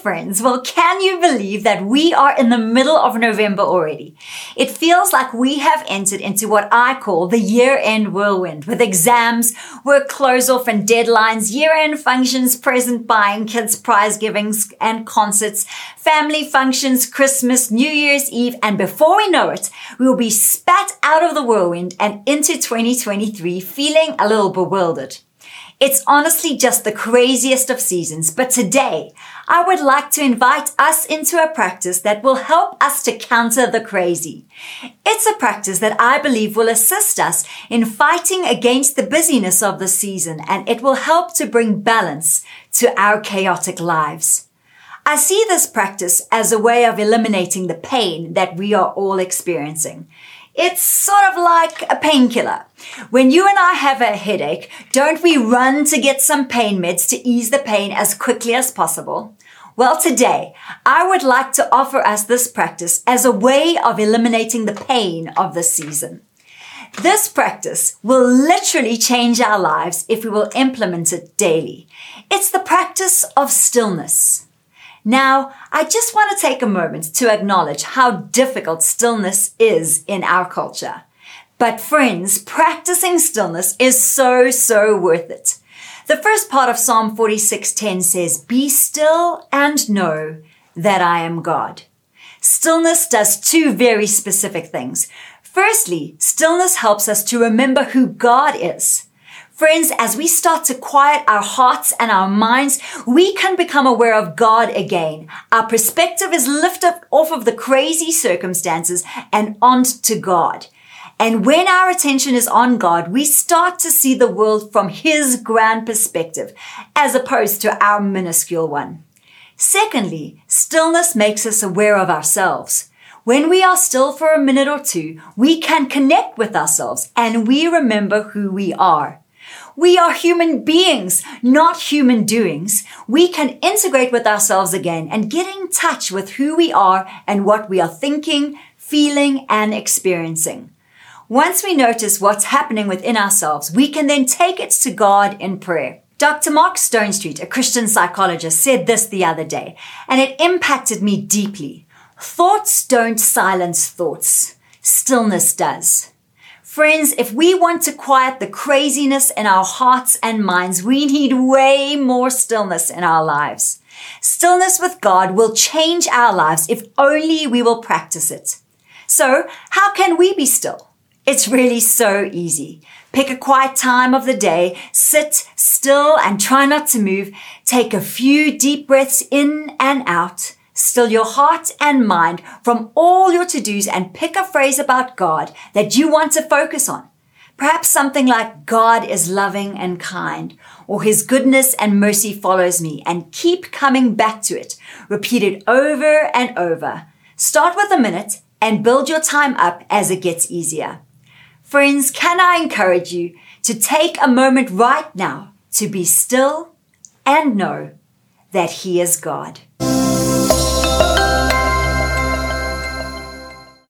friends. Well, can you believe that we are in the middle of November already? It feels like we have entered into what I call the year end whirlwind with exams, work close off and deadlines, year end functions, present buying, kids prize givings and concerts, family functions, Christmas, New Year's Eve. And before we know it, we will be spat out of the whirlwind and into 2023 feeling a little bewildered. It's honestly just the craziest of seasons, but today I would like to invite us into a practice that will help us to counter the crazy. It's a practice that I believe will assist us in fighting against the busyness of the season and it will help to bring balance to our chaotic lives. I see this practice as a way of eliminating the pain that we are all experiencing. It's sort of like a painkiller. When you and I have a headache, don't we run to get some pain meds to ease the pain as quickly as possible? Well, today, I would like to offer us this practice as a way of eliminating the pain of the season. This practice will literally change our lives if we will implement it daily. It's the practice of stillness. Now, I just want to take a moment to acknowledge how difficult stillness is in our culture. But friends, practicing stillness is so, so worth it. The first part of Psalm 46:10 says, "Be still and know that I am God." Stillness does two very specific things. Firstly, stillness helps us to remember who God is. Friends, as we start to quiet our hearts and our minds, we can become aware of God again. Our perspective is lifted off of the crazy circumstances and onto God. And when our attention is on God, we start to see the world from His grand perspective as opposed to our minuscule one. Secondly, stillness makes us aware of ourselves. When we are still for a minute or two, we can connect with ourselves and we remember who we are. We are human beings, not human doings. We can integrate with ourselves again and get in touch with who we are and what we are thinking, feeling, and experiencing. Once we notice what's happening within ourselves, we can then take it to God in prayer. Dr. Mark Stonestreet, a Christian psychologist, said this the other day, and it impacted me deeply. Thoughts don't silence thoughts. Stillness does. Friends, if we want to quiet the craziness in our hearts and minds, we need way more stillness in our lives. Stillness with God will change our lives if only we will practice it. So how can we be still? It's really so easy. Pick a quiet time of the day, sit still and try not to move. Take a few deep breaths in and out. Still your heart and mind from all your to-dos and pick a phrase about God that you want to focus on. Perhaps something like God is loving and kind or his goodness and mercy follows me and keep coming back to it. Repeat it over and over. Start with a minute and build your time up as it gets easier. Friends, can I encourage you to take a moment right now to be still and know that he is God.